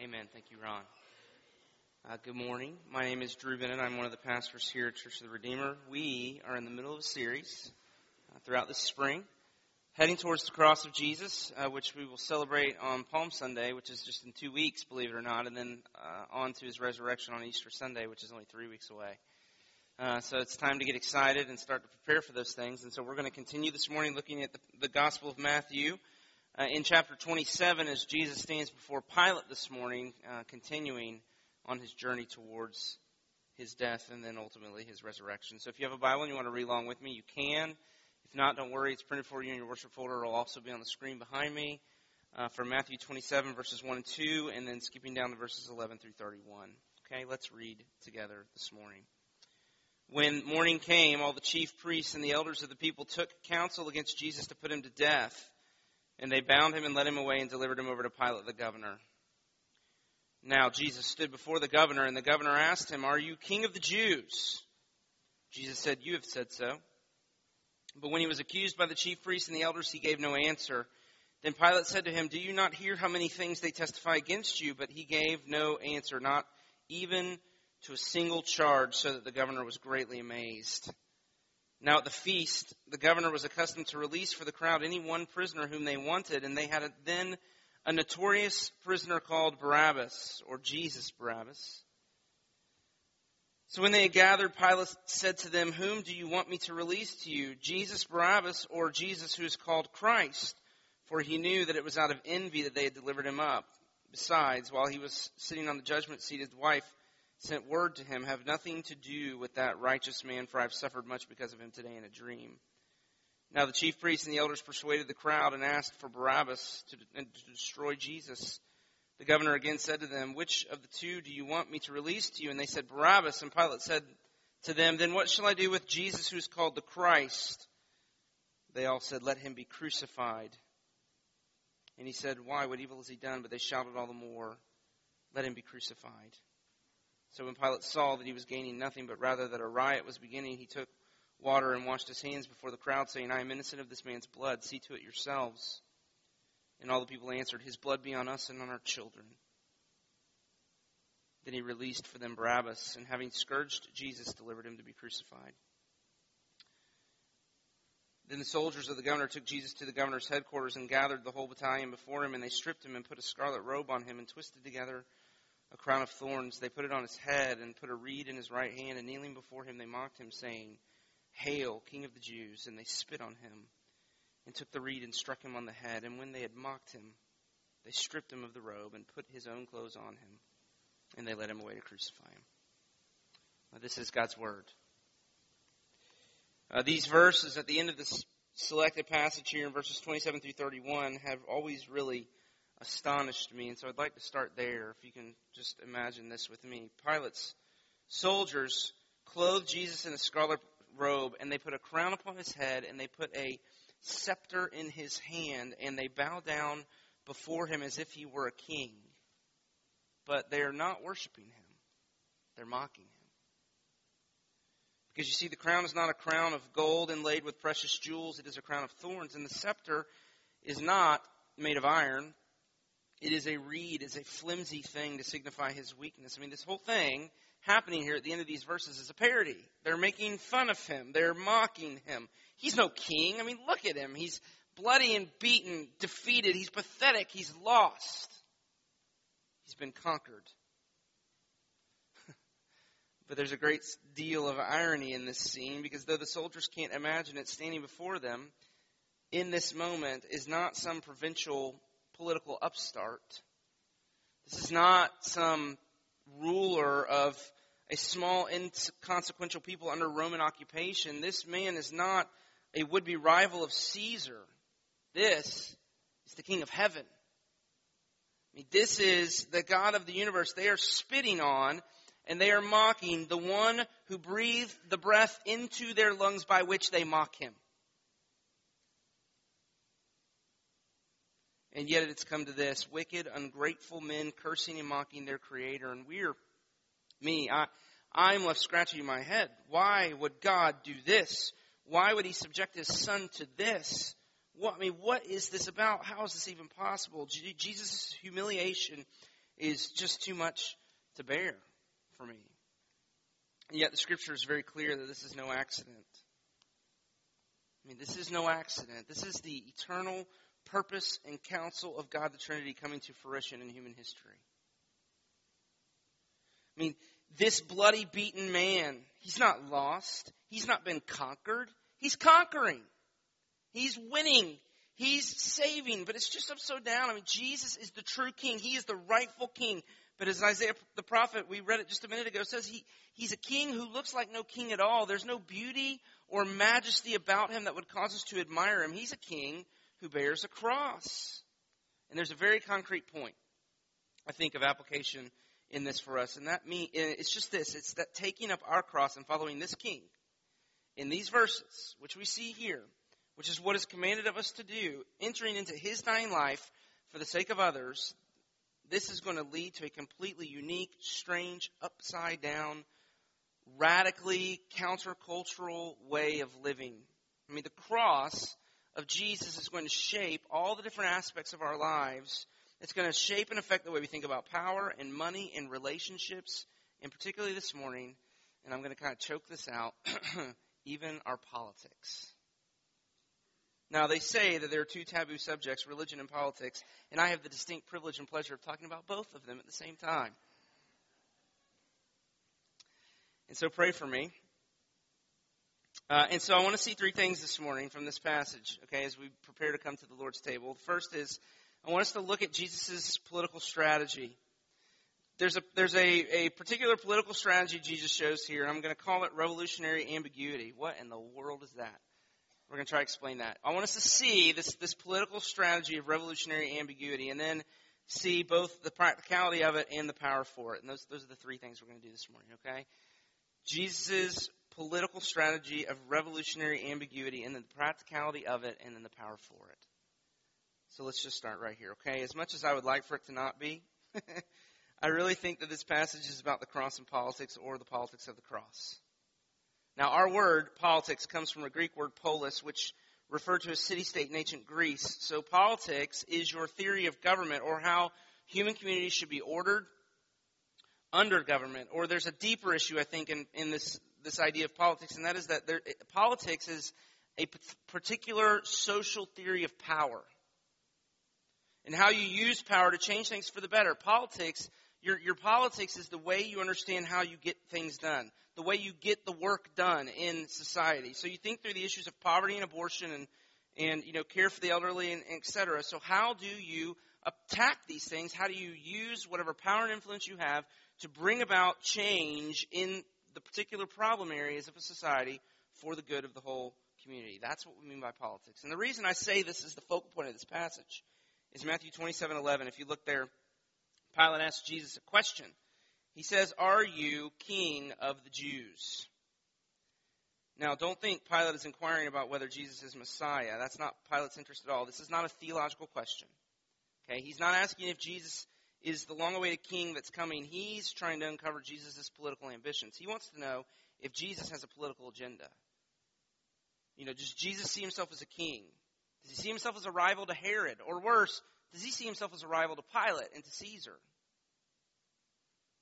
Amen. Thank you, Ron. Uh, good morning. My name is Drew Bennett. I'm one of the pastors here at Church of the Redeemer. We are in the middle of a series uh, throughout this spring, heading towards the cross of Jesus, uh, which we will celebrate on Palm Sunday, which is just in two weeks, believe it or not, and then uh, on to his resurrection on Easter Sunday, which is only three weeks away. Uh, so it's time to get excited and start to prepare for those things. And so we're going to continue this morning looking at the, the Gospel of Matthew uh, in chapter 27 as Jesus stands before Pilate this morning, uh, continuing on his journey towards his death and then ultimately his resurrection. So if you have a Bible and you want to read along with me, you can. If not, don't worry. It's printed for you in your worship folder. It'll also be on the screen behind me uh, for Matthew 27, verses 1 and 2, and then skipping down to verses 11 through 31. Okay, let's read together this morning. When morning came, all the chief priests and the elders of the people took counsel against Jesus to put him to death. And they bound him and led him away and delivered him over to Pilate the governor. Now Jesus stood before the governor, and the governor asked him, Are you king of the Jews? Jesus said, You have said so. But when he was accused by the chief priests and the elders, he gave no answer. Then Pilate said to him, Do you not hear how many things they testify against you? But he gave no answer, not even to a single charge, so that the governor was greatly amazed. Now at the feast, the governor was accustomed to release for the crowd any one prisoner whom they wanted, and they had a, then a notorious prisoner called Barabbas, or Jesus Barabbas. So when they had gathered, Pilate said to them, Whom do you want me to release to you, Jesus Barabbas, or Jesus who is called Christ? For he knew that it was out of envy that they had delivered him up. Besides, while he was sitting on the judgment seat, his wife sent word to him, Have nothing to do with that righteous man, for I have suffered much because of him today in a dream. Now the chief priests and the elders persuaded the crowd and asked for Barabbas to, to destroy Jesus. The governor again said to them, Which of the two do you want me to release to you? And they said, Barabbas. And Pilate said to them, Then what shall I do with Jesus who is called the Christ? They all said, Let him be crucified. And he said, Why? What evil has he done? But they shouted all the more, Let him be crucified. So when Pilate saw that he was gaining nothing, but rather that a riot was beginning, he took water and washed his hands before the crowd, saying, I am innocent of this man's blood. See to it yourselves. And all the people answered, His blood be on us and on our children. Then he released for them Barabbas, and having scourged Jesus, delivered him to be crucified. Then the soldiers of the governor took Jesus to the governor's headquarters and gathered the whole battalion before him, and they stripped him and put a scarlet robe on him and twisted together a crown of thorns. They put it on his head and put a reed in his right hand, and kneeling before him, they mocked him, saying, Hail, King of the Jews! And they spit on him and took the reed and struck him on the head. And when they had mocked him, they stripped him of the robe and put his own clothes on him, and they led him away to crucify him. Now, this is God's word. Uh, these verses at the end of this selected passage here in verses 27 through 31 have always really astonished me. And so I'd like to start there, if you can just imagine this with me. Pilate's soldiers clothed Jesus in a scarlet robe, and they put a crown upon his head, and they put a scepter in his hand, and they bow down before him as if he were a king. But they are not worshiping him, they're mocking him. Because you see, the crown is not a crown of gold inlaid with precious jewels, it is a crown of thorns, and the scepter is not made of iron, it is a reed, it's a flimsy thing to signify his weakness. I mean, this whole thing happening here at the end of these verses is a parody. They're making fun of him. They're mocking him. He's no king. I mean, look at him. He's bloody and beaten, defeated. He's pathetic. He's lost. He's been conquered. but there's a great deal of irony in this scene because though the soldiers can't imagine it standing before them, in this moment is not some provincial political upstart. This is not some ruler of a small, inconsequential people under Roman occupation. This man is not a would be rival of Caesar. This is the King of heaven. I mean, this is the God of the universe. They are spitting on and they are mocking the one who breathed the breath into their lungs by which they mock him. And yet it's come to this wicked, ungrateful men cursing and mocking their Creator. And we're, me, I, I'm left scratching my head. Why would God do this? Why would He subject His Son to this? What, I mean, what is this about? How is this even possible? Jesus' humiliation is just too much to bear for me. And yet the scripture is very clear that this is no accident. I mean, this is no accident. This is the eternal purpose and counsel of God the Trinity coming to fruition in human history. I mean, this bloody beaten man, he's not lost. He's not been conquered. He's conquering. He's winning. He's saving. But it's just upside down. I mean, Jesus is the true king. He is the rightful king. But as Isaiah the prophet, we read it just a minute ago, says he, he's a king who looks like no king at all. There's no beauty or majesty about him that would cause us to admire him. He's a king who bears a cross. And there's a very concrete point, I think, of application in this for us. And that mean eh, it's just this. It's that taking up our cross and following this king in these verses, which we see here, which is what is commanded of us to do, entering into his dying life for the sake of others, this is going to lead to a completely unique, strange, upside down, radically countercultural way of living. I mean, the cross of Jesus is going to shape all the different aspects of our lives. It's going to shape and affect the way we think about power and money and relationships, and particularly this morning, and I'm going to kind of choke this out, even our politics. Now, they say that there are two taboo subjects, religion and politics, and I have the distinct privilege and pleasure of talking about both of them at the same time. And so pray for me. Uh, and so I want to see three things this morning from this passage, okay, as we prepare to come to the Lord's table. First is, I want us to look at Jesus' political strategy. There's a, there's a, a particular political strategy Jesus shows here, and I'm going to call it revolutionary ambiguity. What in the world is that? We're going to try to explain that. I want us to see this, this political strategy of revolutionary ambiguity and then see both the practicality of it and the power for it. And those, those are the three things we're going to do this morning, okay? Jesus' political strategy of revolutionary ambiguity and then the practicality of it and then the power for it. So let's just start right here, okay? As much as I would like for it to not be, I really think that this passage is about the cross and politics or the politics of the cross. Now, our word, politics, comes from a Greek word polis, which referred to a city-state in ancient Greece. So politics is your theory of government or how human communities should be ordered under government. Or there's a deeper issue, I think, in, in this, this idea of politics, and that is that there, politics is a particular social theory of power and how you use power to change things for the better. Politics, your, your politics is the way you understand how you get things done the way you get the work done in society. So you think through the issues of poverty and abortion and, and you know, care for the elderly and, and et cetera. So how do you attack these things? How do you use whatever power and influence you have to bring about change in the particular problem areas of a society for the good of the whole community? That's what we mean by politics. And the reason I say this is the focal point of this passage is Matthew 27:11. If you look there, Pilate asks Jesus a question. He says, Are you king of the Jews? Now, don't think Pilate is inquiring about whether Jesus is Messiah. That's not Pilate's interest at all. This is not a theological question. Okay? He's not asking if Jesus is the long awaited king that's coming. He's trying to uncover Jesus' political ambitions. He wants to know if Jesus has a political agenda. You know, does Jesus see himself as a king? Does he see himself as a rival to Herod? Or worse, does he see himself as a rival to Pilate and to Caesar?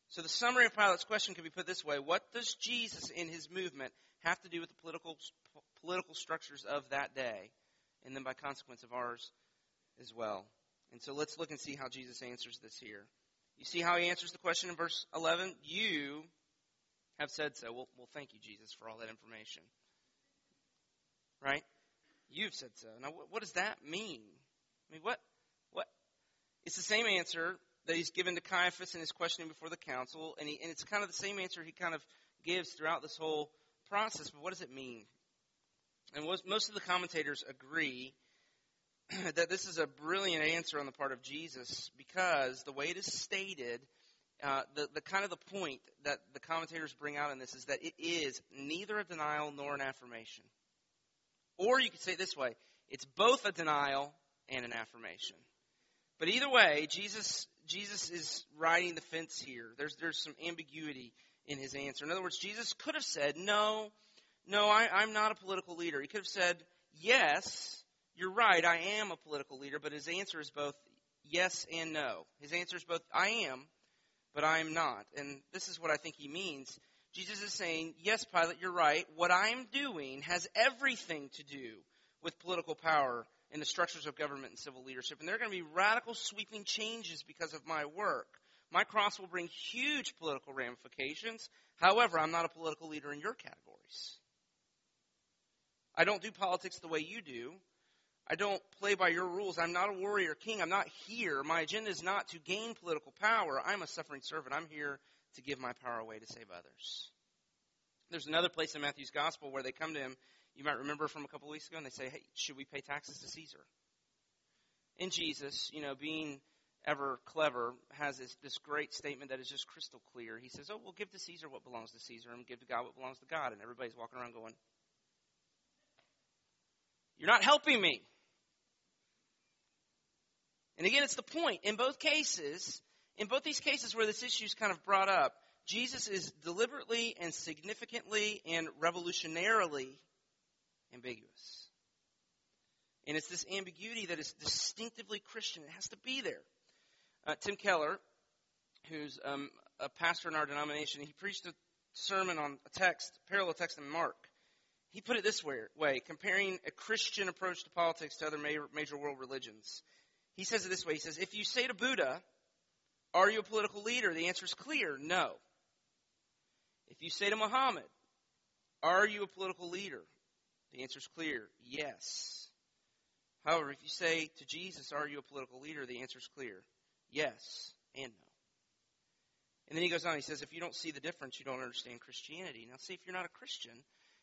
So the summary of Pilate's question can be put this way. What does Jesus in his movement have to do with the political, political structures of that day? And then by consequence of ours as well. And so let's look and see how Jesus answers this here. You see how he answers the question in verse 11? You have said so. Well, well thank you, Jesus, for all that information. Right? You've said so. Now, what, what does that mean? I mean, what, what? It's the same answer that he's given to Caiaphas in his questioning before the council, and, he, and it's kind of the same answer he kind of gives throughout this whole process. But what does it mean? And most of the commentators agree that this is a brilliant answer on the part of Jesus because the way it is stated, uh, the, the kind of the point that the commentators bring out in this is that it is neither a denial nor an affirmation. Or you could say it this way it's both a denial and an affirmation. But either way, Jesus Jesus is riding the fence here. There's, there's some ambiguity in his answer. In other words, Jesus could have said, no, no, I, I'm not a political leader. He could have said, yes, you're right, I am a political leader, but his answer is both yes and no. His answer is both I am, but I am not. And this is what I think he means. Jesus is saying, Yes, Pilate, you're right. What I'm doing has everything to do with political power and the structures of government and civil leadership. And there are going to be radical, sweeping changes because of my work. My cross will bring huge political ramifications. However, I'm not a political leader in your categories. I don't do politics the way you do. I don't play by your rules. I'm not a warrior king. I'm not here. My agenda is not to gain political power. I'm a suffering servant. I'm here to give my power away to save others. There's another place in Matthew's gospel where they come to him, you might remember from a couple of weeks ago, and they say, Hey, should we pay taxes to Caesar? And Jesus, you know, being ever clever, has this, this great statement that is just crystal clear. He says, Oh, we'll give to Caesar what belongs to Caesar and give to God what belongs to God. And everybody's walking around going, You're not helping me. And again, it's the point. In both cases, in both these cases where this issue is kind of brought up, Jesus is deliberately and significantly and revolutionarily ambiguous. And it's this ambiguity that is distinctively Christian. It has to be there. Uh, Tim Keller, who's um, a pastor in our denomination, he preached a sermon on a text, a parallel text in Mark. He put it this way, way comparing a Christian approach to politics to other major, major world religions. He says it this way. He says, if you say to Buddha, are you a political leader? The answer is clear, no. If you say to Muhammad, are you a political leader? The answer is clear, yes. However, if you say to Jesus, are you a political leader? The answer is clear, yes and no. And then he goes on, he says, if you don't see the difference, you don't understand Christianity. Now, see, if you're not a Christian,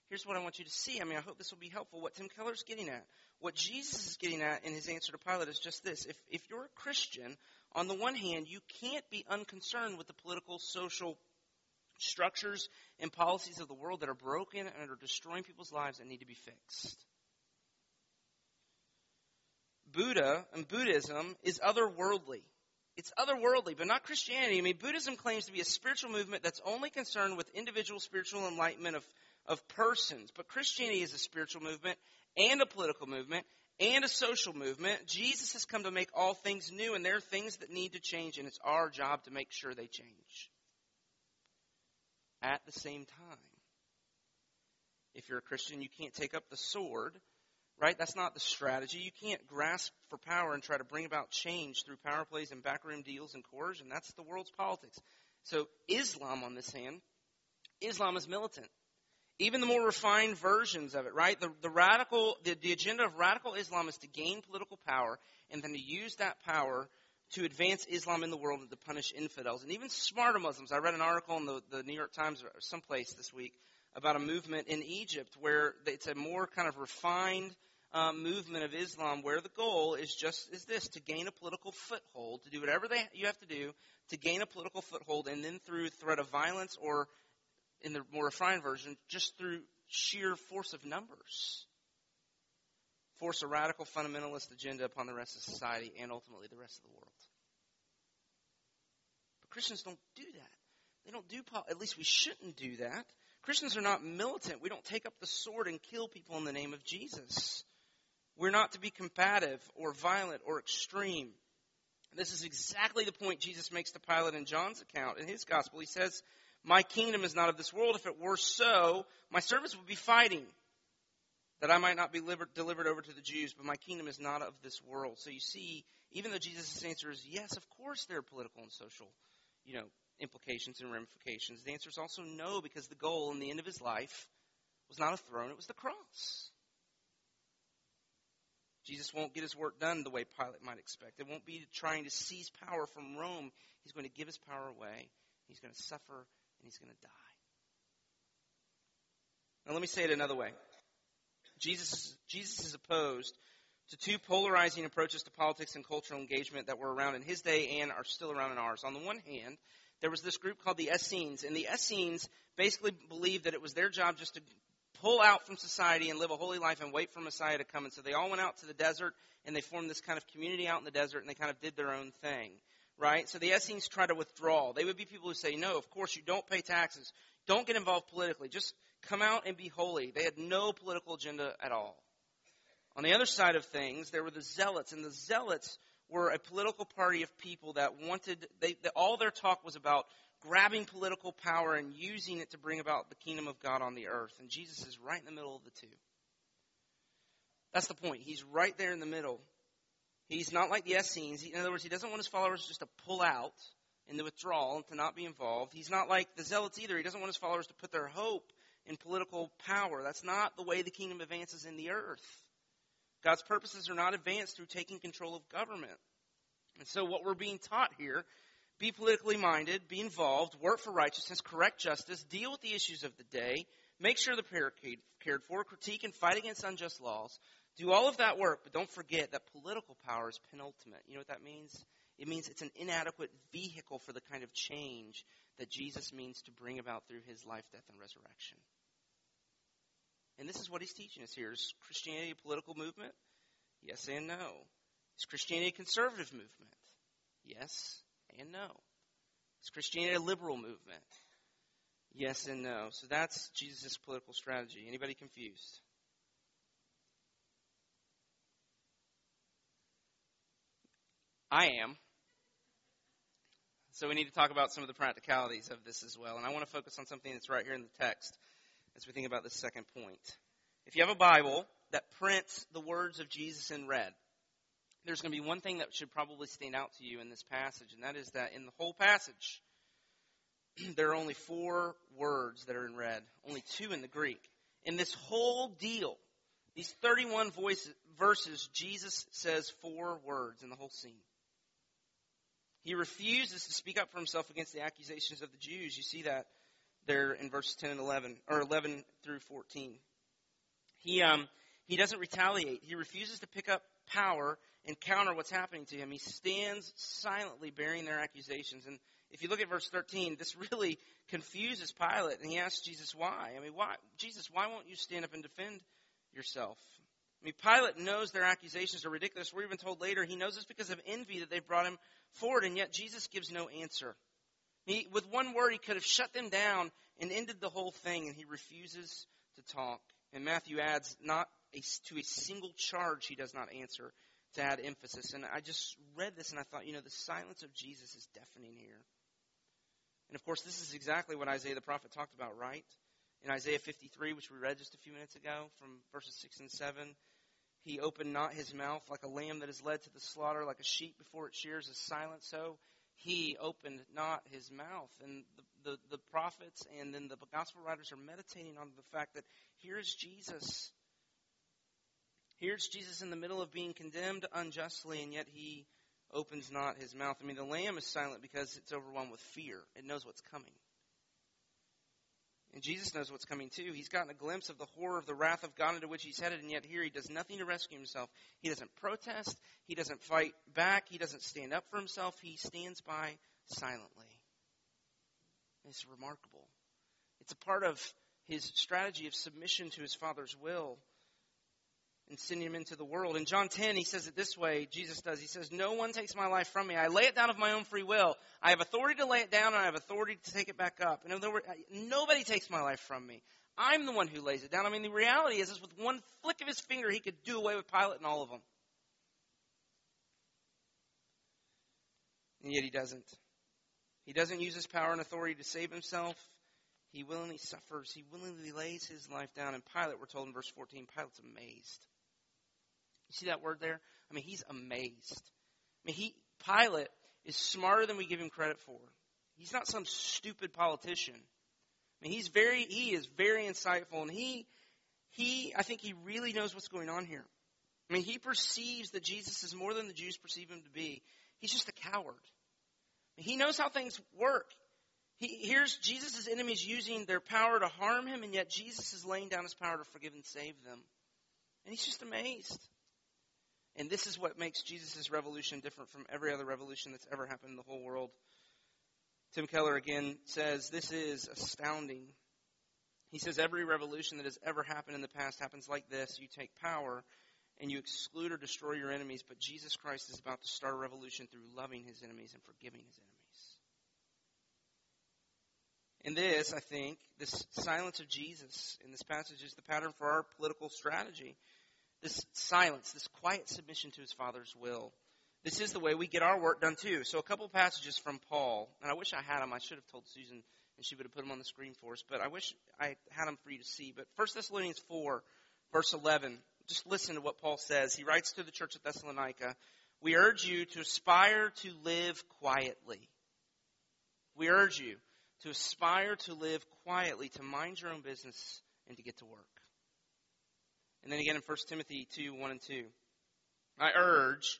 here's what I want you to see. I mean, I hope this will be helpful. What Tim Keller's getting at, what Jesus is getting at in his answer to Pilate is just this. If, if you're a Christian, on the one hand, you can't be unconcerned with the political, social structures and policies of the world that are broken and are destroying people's lives and need to be fixed. Buddha and Buddhism is otherworldly. It's otherworldly, but not Christianity. I mean, Buddhism claims to be a spiritual movement that's only concerned with individual spiritual enlightenment of of persons. But Christianity is a spiritual movement and a political movement and a social movement. Jesus has come to make all things new, and there are things that need to change, and it's our job to make sure they change. At the same time, if you're a Christian, you can't take up the sword, right? That's not the strategy. You can't grasp for power and try to bring about change through power plays and backroom deals and coercion. That's the world's politics. So, Islam, on this hand, Islam is militant even the more refined versions of it, right? The, the radical, the, the agenda of radical Islam is to gain political power and then to use that power to advance Islam in the world and to punish infidels. And even smarter Muslims. I read an article in the, the New York Times or someplace this week about a movement in Egypt where it's a more kind of refined um, movement of Islam where the goal is just is this to gain a political foothold, to do whatever they, you have to do to gain a political foothold, and then through threat of violence or in the more refined version, just through sheer force of numbers. Force a radical fundamentalist agenda upon the rest of society and ultimately the rest of the world. But Christians don't do that. They don't do, at least we shouldn't do that. Christians are not militant. We don't take up the sword and kill people in the name of Jesus. We're not to be combative or violent or extreme. This is exactly the point Jesus makes to Pilate in John's account in his gospel. He says, my kingdom is not of this world. If it were so, my servants would be fighting that I might not be delivered, over to the Jews, but my kingdom is not of this world. So you see, even though Jesus' answer is yes, of course there are political and social, you know, implications and ramifications, the answer is also no, because the goal in the end of his life was not a throne, it was the cross. Jesus won't get his work done the way Pilate might expect. It won't be trying to seize power from Rome. He's going to give his power away. He's going to suffer and he's going to die. Now, let me say it another way. Jesus, Jesus is opposed to two polarizing approaches to politics and cultural engagement that were around in his day and are still around in ours. On the one hand, there was this group called the Essenes, and the Essenes basically believed that it was their job just to pull out from society and live a holy life and wait for Messiah to come. And so they all went out to the desert and they formed this kind of community out in the desert and they kind of did their own thing right? So the Essenes try to withdraw. They would be people who say, no, of course you don't pay taxes. Don't get involved politically. Just come out and be holy. They had no political agenda at all. On the other side of things, there were the Zealots, and the Zealots were a political party of people that wanted, they, that all their talk was about grabbing political power and using it to bring about the kingdom of God on the earth. And Jesus is right in the middle of the two. That's the point. He's right there in the middle. He's not like the Essenes. In other words, he doesn't want his followers just to pull out in the withdrawal and to not be involved. He's not like the Zealots either. He doesn't want his followers to put their hope in political power. That's not the way the kingdom advances in the earth. God's purposes are not advanced through taking control of government. And so what we're being taught here, be politically minded, be involved, work for righteousness, correct justice, deal with the issues of the day, make sure the poor are cared for, critique and fight against unjust laws. Do all of that work, but don't forget that political power is penultimate. You know what that means? It means it's an inadequate vehicle for the kind of change that Jesus means to bring about through his life, death, and resurrection. And this is what he's teaching us here. Is Christianity a political movement? Yes and no. Is Christianity a conservative movement? Yes and no. Is Christianity a liberal movement? Yes and no. So that's Jesus' political strategy. Anybody confused? I am. So we need to talk about some of the practicalities of this as well. And I want to focus on something that's right here in the text as we think about this second point. If you have a Bible that prints the words of Jesus in red, there's going to be one thing that should probably stand out to you in this passage, and that is that in the whole passage, there are only four words that are in red, only two in the Greek. In this whole deal, these 31 voices, verses, Jesus says four words in the whole scene. He refuses to speak up for himself against the accusations of the Jews. You see that there in verses 10 and 11, or 11 through 14. He, um, he doesn't retaliate. He refuses to pick up power and counter what's happening to him. He stands silently bearing their accusations. And if you look at verse 13, this really confuses Pilate. And he asks Jesus why. I mean, why? Jesus, why won't you stand up and defend yourself? I mean, Pilate knows their accusations are ridiculous. We're even told later he knows this because of envy that they've brought him forward, and yet Jesus gives no answer. He, with one word, he could have shut them down and ended the whole thing, and he refuses to talk. And Matthew adds, not a, to a single charge he does not answer to add emphasis. And I just read this and I thought, you know, the silence of Jesus is deafening here. And of course, this is exactly what Isaiah the prophet talked about, right? In Isaiah 53, which we read just a few minutes ago from verses 6 and 7, he opened not his mouth like a lamb that is led to the slaughter, like a sheep before it shears is silent. So he opened not his mouth. And the, the, the, prophets and then the gospel writers are meditating on the fact that here's Jesus. Here's Jesus in the middle of being condemned unjustly, and yet he opens not his mouth. I mean, the lamb is silent because it's overwhelmed with fear. It knows what's coming. And Jesus knows what's coming too. He's gotten a glimpse of the horror of the wrath of God into which he's headed, and yet here he does nothing to rescue himself. He doesn't protest. He doesn't fight back. He doesn't stand up for himself. He stands by silently. It's remarkable. It's a part of his strategy of submission to his Father's will and sending him into the world. In John 10, he says it this way, Jesus does. He says, No one takes my life from me. I lay it down of my own free will. I have authority to lay it down and I have authority to take it back up. In other words, nobody takes my life from me. I'm the one who lays it down. I mean, the reality is, is with one flick of his finger, he could do away with Pilate and all of them. And yet he doesn't. He doesn't use his power and authority to save himself. He willingly suffers. He willingly lays his life down. And Pilate, we're told in verse 14, Pilate's amazed. You see that word there? I mean, he's amazed. I mean, he, Pilate is smarter than we give him credit for. He's not some stupid politician. I mean, he's very, he is very insightful and he, he, I think he really knows what's going on here. I mean, he perceives that Jesus is more than the Jews perceive him to be. He's just a coward. He knows how things work. He hears Jesus' enemies using their power to harm him, and yet Jesus is laying down his power to forgive and save them. And he's just amazed. And this is what makes Jesus' revolution different from every other revolution that's ever happened in the whole world. Tim Keller again says, This is astounding. He says, Every revolution that has ever happened in the past happens like this. You take power and you exclude or destroy your enemies, but Jesus Christ is about to start a revolution through loving his enemies and forgiving his enemies. And this, I think, this silence of Jesus in this passage is the pattern for our political strategy this silence, this quiet submission to his Father's will. this is the way we get our work done too. So a couple passages from Paul, and I wish I had them. I should have told Susan, and she would have put them on the screen for us. But I wish I had them for you to see. But 1 Thessalonians 4, verse 11. Just listen to what Paul says. He writes to the church at Thessalonica, "We urge you to aspire to live quietly." We urge you to aspire to live quietly, to mind your own business, and to get to work. And then again in 1 Timothy 2 1 and 2. I urge,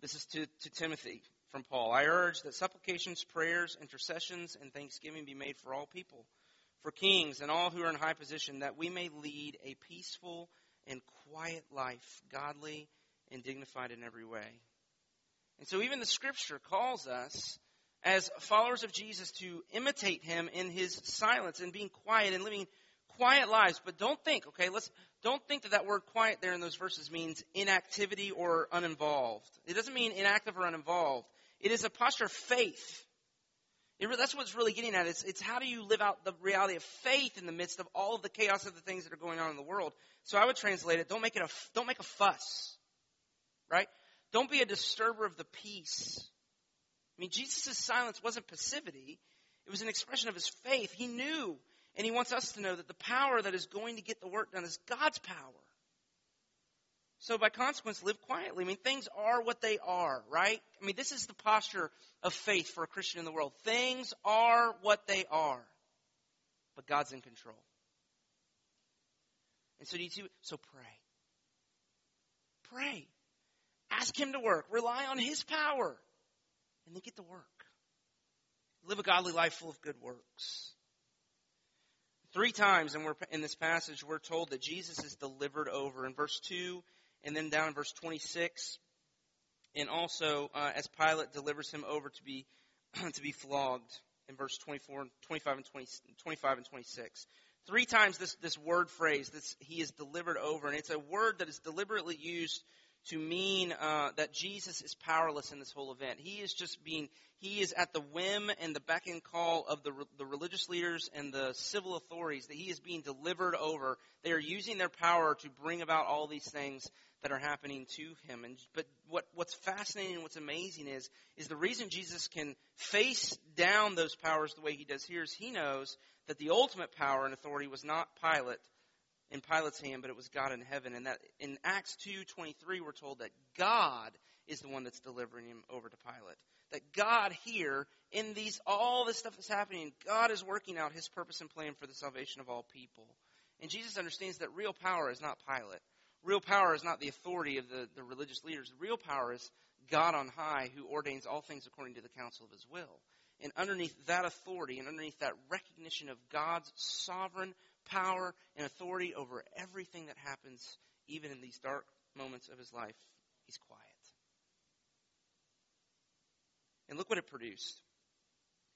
this is to, to Timothy from Paul, I urge that supplications, prayers, intercessions, and thanksgiving be made for all people, for kings and all who are in high position, that we may lead a peaceful and quiet life, godly and dignified in every way. And so even the scripture calls us as followers of Jesus to imitate him in his silence and being quiet and living quiet lives. But don't think, okay, let's, don't think that that word quiet there in those verses means inactivity or uninvolved. It doesn't mean inactive or uninvolved. It is a posture of faith. It, that's what's really getting at. It's, it's how do you live out the reality of faith in the midst of all of the chaos of the things that are going on in the world. So I would translate it, don't make it a, don't make a fuss. Right? Don't be a disturber of the peace. I mean, Jesus' silence wasn't passivity. It was an expression of his faith. He knew, and he wants us to know that the power that is going to get the work done is God's power. So by consequence, live quietly. I mean, things are what they are, right? I mean, this is the posture of faith for a Christian in the world. Things are what they are. But God's in control. And so do you see, so pray. Pray. Ask Him to work. Rely on His power and then get to work. Live a godly life full of good works. Three times in, in this passage, we're told that Jesus is delivered over. In verse 2, and then down in verse 26, and also uh, as Pilate delivers him over to be, to be flogged in verse 24, 25, and 20, 25 and 26. Three times this, this word phrase, this, he is delivered over, and it's a word that is deliberately used to mean uh, that Jesus is powerless in this whole event. He is just being, he is at the whim and the beck and call of the, the religious leaders and the civil authorities, that he is being delivered over. They are using their power to bring about all these things that are happening to him. And, but what, what's fascinating and what's amazing is, is the reason Jesus can face down those powers the way he does here is he knows that the ultimate power and authority was not Pilate, in Pilate's hand, but it was God in heaven. And that in Acts 2:23 we're told that God is the one that's delivering him over to Pilate. That God here in these all this stuff that's happening, God is working out his purpose and plan for the salvation of all people. And Jesus understands that real power is not Pilate. Real power is not the authority of the, the religious leaders. Real power is God on high who ordains all things according to the counsel of his will. And underneath that authority and underneath that recognition of God's sovereign power and authority over everything that happens, even in these dark moments of his life. He's quiet. And look what it produced.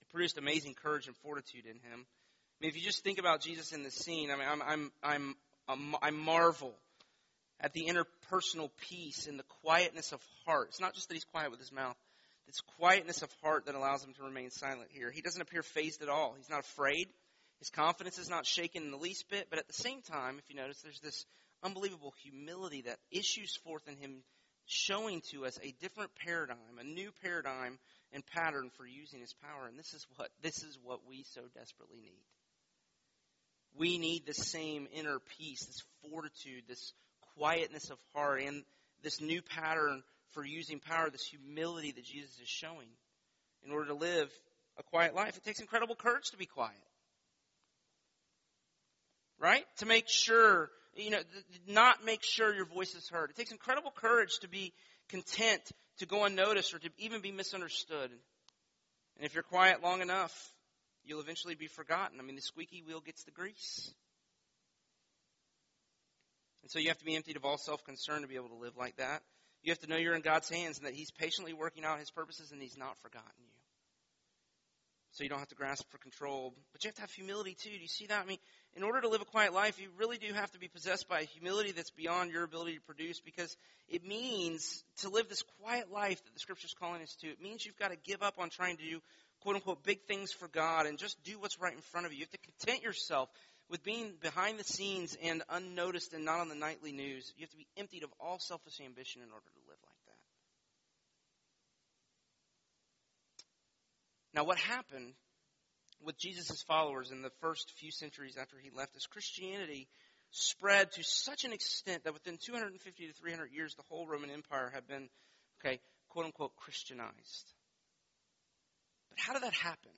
It produced amazing courage and fortitude in him. I mean, if you just think about Jesus in this scene, I mean, I'm, I'm, I'm, I'm I marvel at the interpersonal peace and the quietness of heart. It's not just that he's quiet with his mouth. It's quietness of heart that allows him to remain silent here. He doesn't appear fazed at all. He's not afraid. His confidence is not shaken in the least bit, but at the same time, if you notice, there's this unbelievable humility that issues forth in him, showing to us a different paradigm, a new paradigm and pattern for using his power. And this is what this is what we so desperately need. We need the same inner peace, this fortitude, this quietness of heart, and this new pattern for using power, this humility that Jesus is showing. In order to live a quiet life, it takes incredible courage to be quiet right? To make sure, you know, not make sure your voice is heard. It takes incredible courage to be content to go unnoticed or to even be misunderstood. And if you're quiet long enough, you'll eventually be forgotten. I mean, the squeaky wheel gets the grease. And so you have to be emptied of all self concern to be able to live like that. You have to know you're in God's hands and that He's patiently working out His purposes and He's not forgotten you. So you don't have to grasp for control. But you have to have humility too. Do you see that? I mean, in order to live a quiet life, you really do have to be possessed by a humility that's beyond your ability to produce because it means to live this quiet life that the scripture's calling us to. It means you've got to give up on trying to do quote unquote big things for God and just do what's right in front of you. You have to content yourself with being behind the scenes and unnoticed and not on the nightly news. You have to be emptied of all selfish ambition in order to live like that. Now, what happened with Jesus' followers in the first few centuries after he left is Christianity spread to such an extent that within 250 to 300 years, the whole Roman Empire had been, okay, quote unquote, Christianized. But how did that happen?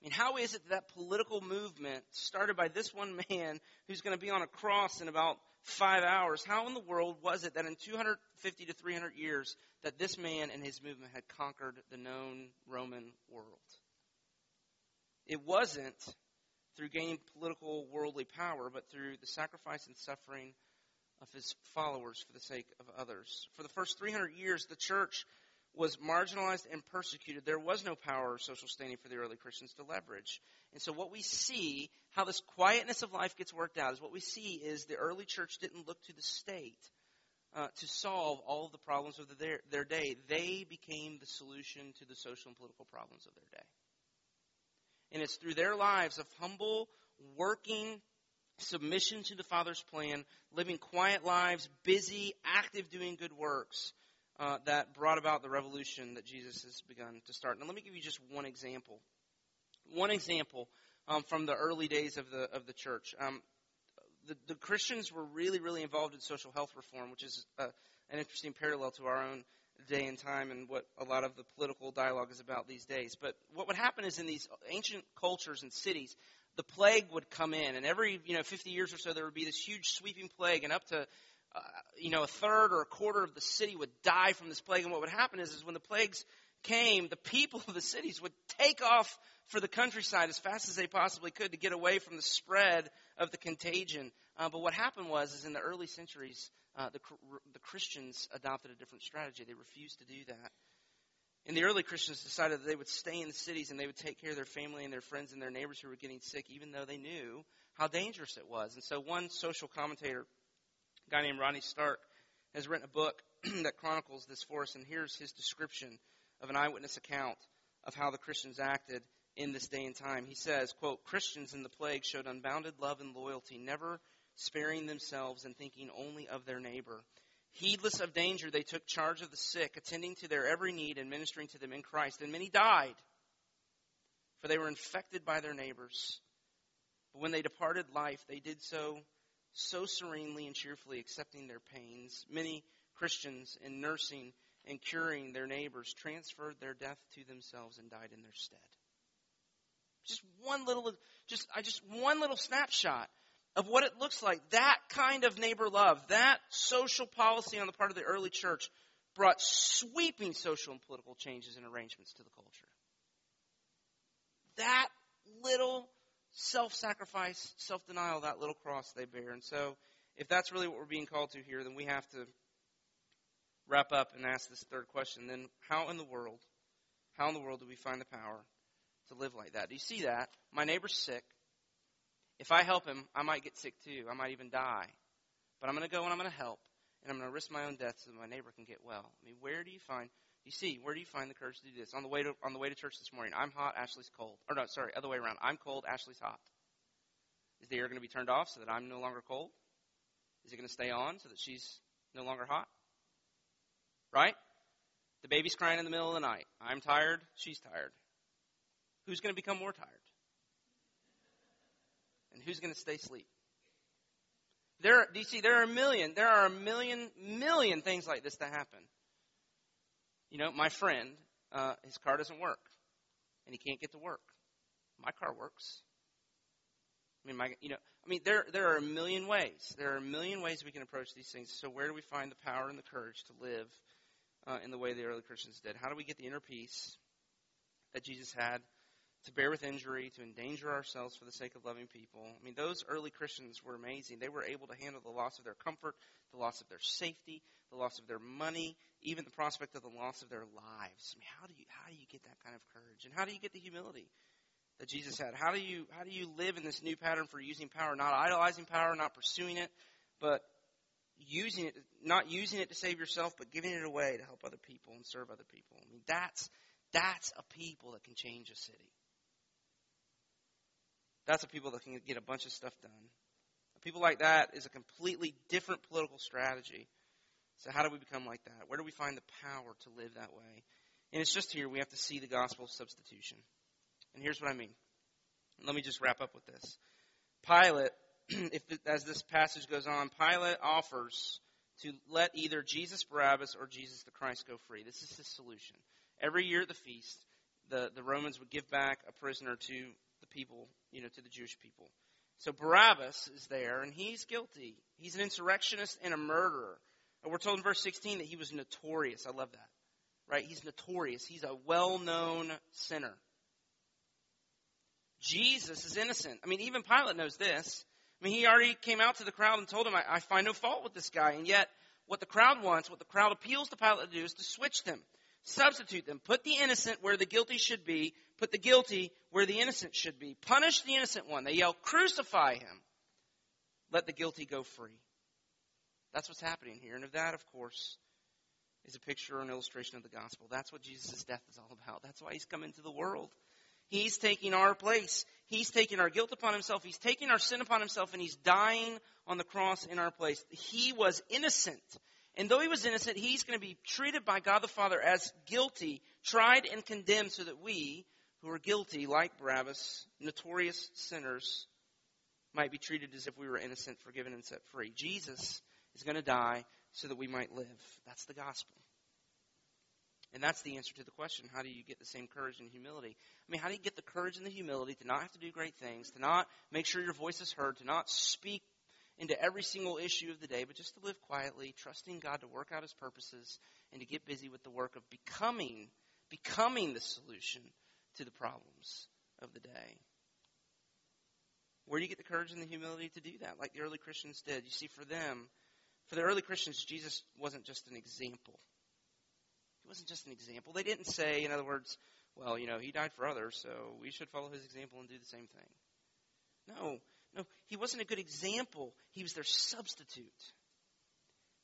I mean, how is it that, that political movement started by this one man who's going to be on a cross in about five hours, how in the world was it that in 250 to 300 years that this man and his movement had conquered the known Roman world? It wasn't through gaining political worldly power, but through the sacrifice and suffering of his followers for the sake of others. For the first 300 years, the church was marginalized and persecuted. There was no power or social standing for the early Christians to leverage. And so what we see, how this quietness of life gets worked out, is what we see is the early church didn't look to the state uh, to solve all of the problems of the, their, their day. They became the solution to the social and political problems of their day. And it's through their lives of humble, working submission to the Father's plan, living quiet lives, busy, active, doing good works, uh, that brought about the revolution that Jesus has begun to start. Now, let me give you just one example. One example um, from the early days of the of the church. Um, the, the, Christians were really, really involved in social health reform, which is uh, an interesting parallel to our own day and time and what a lot of the political dialogue is about these days. But what would happen is in these ancient cultures and cities, the plague would come in, and every you know 50 years or so there would be this huge sweeping plague, and up to uh, you know a third or a quarter of the city would die from this plague. And what would happen is, is when the plagues came, the people of the cities would take off for the countryside as fast as they possibly could to get away from the spread of the contagion. Uh, but what happened was, is in the early centuries, uh, the, the Christians adopted a different strategy. They refused to do that. And the early Christians decided that they would stay in the cities and they would take care of their family and their friends and their neighbors who were getting sick, even though they knew how dangerous it was. And so, one social commentator, a guy named Rodney Stark, has written a book that chronicles this for us. And here's his description of an eyewitness account of how the Christians acted in this day and time. He says, quote, Christians in the plague showed unbounded love and loyalty, never sparing themselves and thinking only of their neighbor. Heedless of danger, they took charge of the sick, attending to their every need and ministering to them in Christ. And many died, for they were infected by their neighbors. But when they departed life, they did so so serenely and cheerfully, accepting their pains. Many Christians, in nursing and curing their neighbors, transferred their death to themselves and died in their stead. Just one little, just I just one little snapshot of what it looks like. That kind of neighbor love, that social policy on the part of the early church brought sweeping social and political changes and arrangements to the culture. That little self sacrifice, self denial, that little cross they bear. And so, if that's really what we're being called to here, then we have to wrap up and ask this third question. Then, how in the world, how in the world do we find the power to live like that? Do you see that? My neighbor's sick. If I help him, I might get sick too. I might even die. But I'm going to go and I'm going to help, and I'm going to risk my own death so that my neighbor can get well. I mean, where do you find? You see, where do you find the courage to do this? On the way to on the way to church this morning, I'm hot, Ashley's cold. Or no, sorry, other way around. I'm cold, Ashley's hot. Is the air going to be turned off so that I'm no longer cold? Is it going to stay on so that she's no longer hot? Right? The baby's crying in the middle of the night. I'm tired, she's tired. Who's going to become more tired? And who's going to stay asleep? There, do you see, there are a million, there are a million, million things like this that happen. You know, my friend, uh, his car doesn't work, and he can't get to work. My car works. I mean, my, you know, I mean, there, there are a million ways. There are a million ways we can approach these things. So, where do we find the power and the courage to live uh, in the way the early Christians did? How do we get the inner peace that Jesus had to bear with injury, to endanger ourselves for the sake of loving people. I mean, those early Christians were amazing. They were able to handle the loss of their comfort, the loss of their safety, the loss of their money, even the prospect of the loss of their lives. I mean, how do you how do you get that kind of courage? And how do you get the humility that Jesus had? How do you how do you live in this new pattern for using power, not idolizing power, not pursuing it, but using it not using it to save yourself, but giving it away to help other people and serve other people. I mean, that's that's a people that can change a city. That's the people that can get a bunch of stuff done. People like that is a completely different political strategy. So how do we become like that? Where do we find the power to live that way? And it's just here we have to see the gospel of substitution. And here's what I mean. Let me just wrap up with this. Pilate, if as this passage goes on, Pilate offers to let either Jesus Barabbas or Jesus the Christ go free. This is his solution. Every year at the feast, the, the Romans would give back a prisoner to the people, you know, to the Jewish people. So Barabbas is there, and he's guilty. He's an insurrectionist and a murderer. And we're told in verse 16 that he was notorious. I love that. Right? He's notorious. He's a well known sinner. Jesus is innocent. I mean, even Pilate knows this. I mean, he already came out to the crowd and told him, I, I find no fault with this guy. And yet, what the crowd wants, what the crowd appeals to Pilate to do is to switch them, substitute them, put the innocent where the guilty should be, put the guilty where the innocent should be, punish the innocent one. They yell, crucify him. Let the guilty go free. That's what's happening here. And of that, of course, is a picture or an illustration of the gospel. That's what Jesus' death is all about. That's why he's come into the world. He's taking our place. He's taking our guilt upon himself. He's taking our sin upon himself, and he's dying on the cross in our place. He was innocent. And though he was innocent, he's going to be treated by God the Father as guilty, tried and condemned, so that we, who are guilty, like Barabbas, notorious sinners, might be treated as if we were innocent, forgiven, and set free. Jesus is going to die so that we might live. That's the gospel. And that's the answer to the question how do you get the same courage and humility? I mean, how do you get the courage and the humility to not have to do great things, to not make sure your voice is heard, to not speak into every single issue of the day, but just to live quietly, trusting God to work out his purposes and to get busy with the work of becoming becoming the solution to the problems of the day. Where do you get the courage and the humility to do that, like the early Christians did? You see, for them, for the early Christians, Jesus wasn't just an example. He wasn't just an example. They didn't say, in other words, well, you know, he died for others, so we should follow his example and do the same thing. No, no, he wasn't a good example. He was their substitute.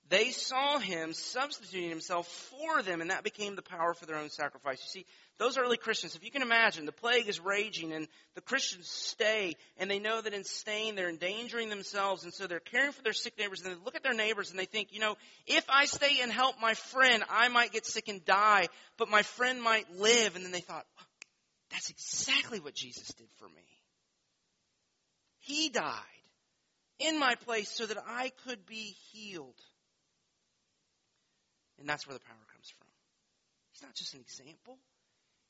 They saw him substituting himself for them, and that became the power for their own sacrifice. You see, those early Christians, if you can imagine, the plague is raging, and the Christians stay, and they know that in staying, they're endangering themselves, and so they're caring for their sick neighbors, and they look at their neighbors and they think, you know, if I stay and help my friend, I might get sick and die, but my friend might live. And then they thought, that's exactly what Jesus did for me. He died in my place so that I could be healed. And that's where the power comes from. He's not just an example.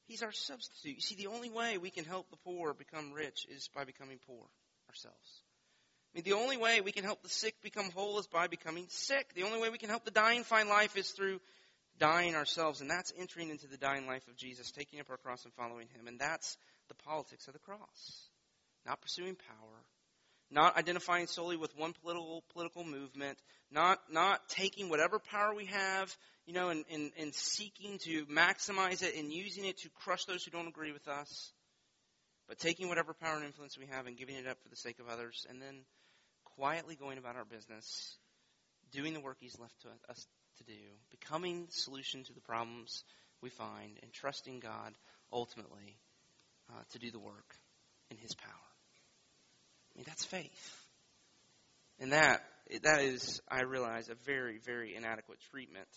He's our substitute. You see, the only way we can help the poor become rich is by becoming poor ourselves. I mean, the only way we can help the sick become whole is by becoming sick. The only way we can help the dying find life is through dying ourselves. And that's entering into the dying life of Jesus, taking up our cross and following Him. And that's the politics of the cross. Not pursuing power, not identifying solely with one political political movement, not not taking whatever power we have, you know, and, and, and seeking to maximize it and using it to crush those who don't agree with us, but taking whatever power and influence we have and giving it up for the sake of others, and then quietly going about our business, doing the work He's left to us to do, becoming the solution to the problems we find, and trusting God ultimately uh, to do the work in His power. I mean, that's faith. And that, that is, I realize, a very, very inadequate treatment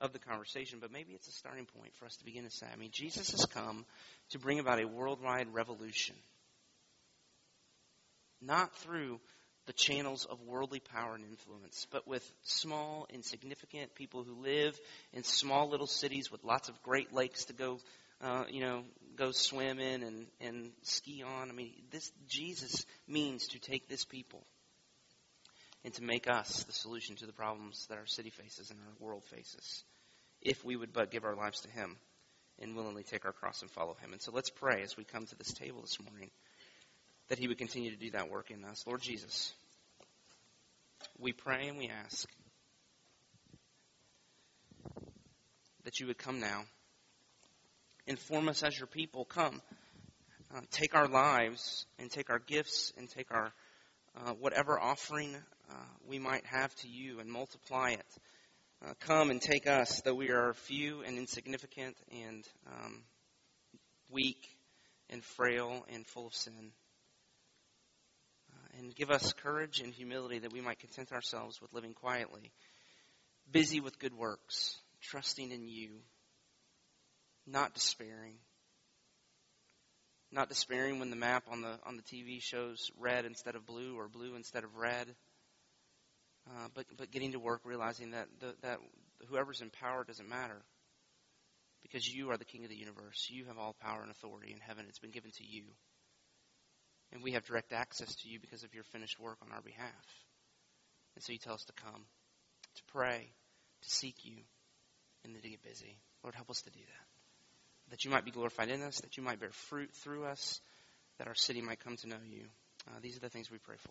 of the conversation, but maybe it's a starting point for us to begin to say, I mean, Jesus has come to bring about a worldwide revolution. Not through the channels of worldly power and influence, but with small, insignificant people who live in small little cities with lots of great lakes to go, uh, you know, go swim in and, and ski on. I mean, this Jesus means to take this people and to make us the solution to the problems that our city faces and our world faces, if we would but give our lives to Him and willingly take our cross and follow Him. And so let's pray as we come to this table this morning that He would continue to do that work in us. Lord Jesus, we pray and we ask that you would come now. Inform us as your people. Come. Uh, take our lives and take our gifts and take our uh, whatever offering uh, we might have to you and multiply it. Uh, come and take us, though we are few and insignificant and um, weak and frail and full of sin. Uh, and give us courage and humility that we might content ourselves with living quietly, busy with good works, trusting in you, not despairing. Not despairing when the map on the on the TV shows red instead of blue or blue instead of red. Uh, but but getting to work, realizing that the, that whoever's in power doesn't matter, because you are the King of the universe. You have all power and authority in heaven. It's been given to you, and we have direct access to you because of your finished work on our behalf. And so you tell us to come, to pray, to seek you, and then to get busy. Lord, help us to do that that you might be glorified in us, that you might bear fruit through us, that our city might come to know you. Uh, these are the things we pray for.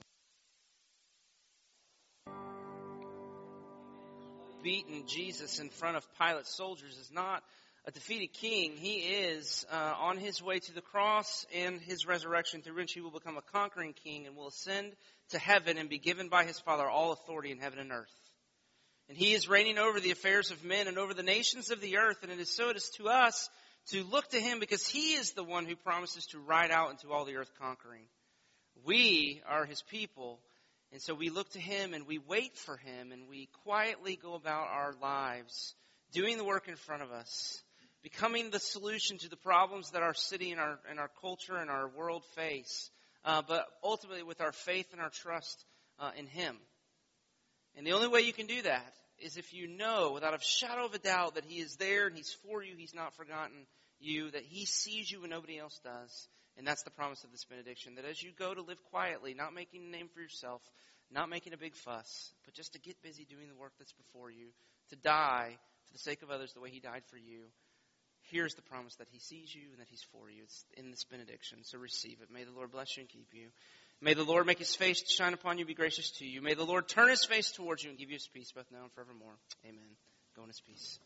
Beaten Jesus in front of Pilate's soldiers is not a defeated king. He is uh, on his way to the cross and his resurrection, through which he will become a conquering king and will ascend to heaven and be given by his Father all authority in heaven and earth. And he is reigning over the affairs of men and over the nations of the earth, and it is so it is to us to look to him because he is the one who promises to ride out into all the earth conquering. We are his people, and so we look to him and we wait for him and we quietly go about our lives, doing the work in front of us, becoming the solution to the problems that our city and our, and our culture and our world face, uh, but ultimately with our faith and our trust uh, in him. And the only way you can do that is if you know without a shadow of a doubt that He is there and He's for you, He's not forgotten you, that He sees you when nobody else does. And that's the promise of this benediction that as you go to live quietly, not making a name for yourself, not making a big fuss, but just to get busy doing the work that's before you, to die for the sake of others the way He died for you, here's the promise that He sees you and that He's for you. It's in this benediction, so receive it. May the Lord bless you and keep you. May the Lord make his face shine upon you, be gracious to you. May the Lord turn his face towards you and give you his peace both now and forevermore. Amen. Go in his peace.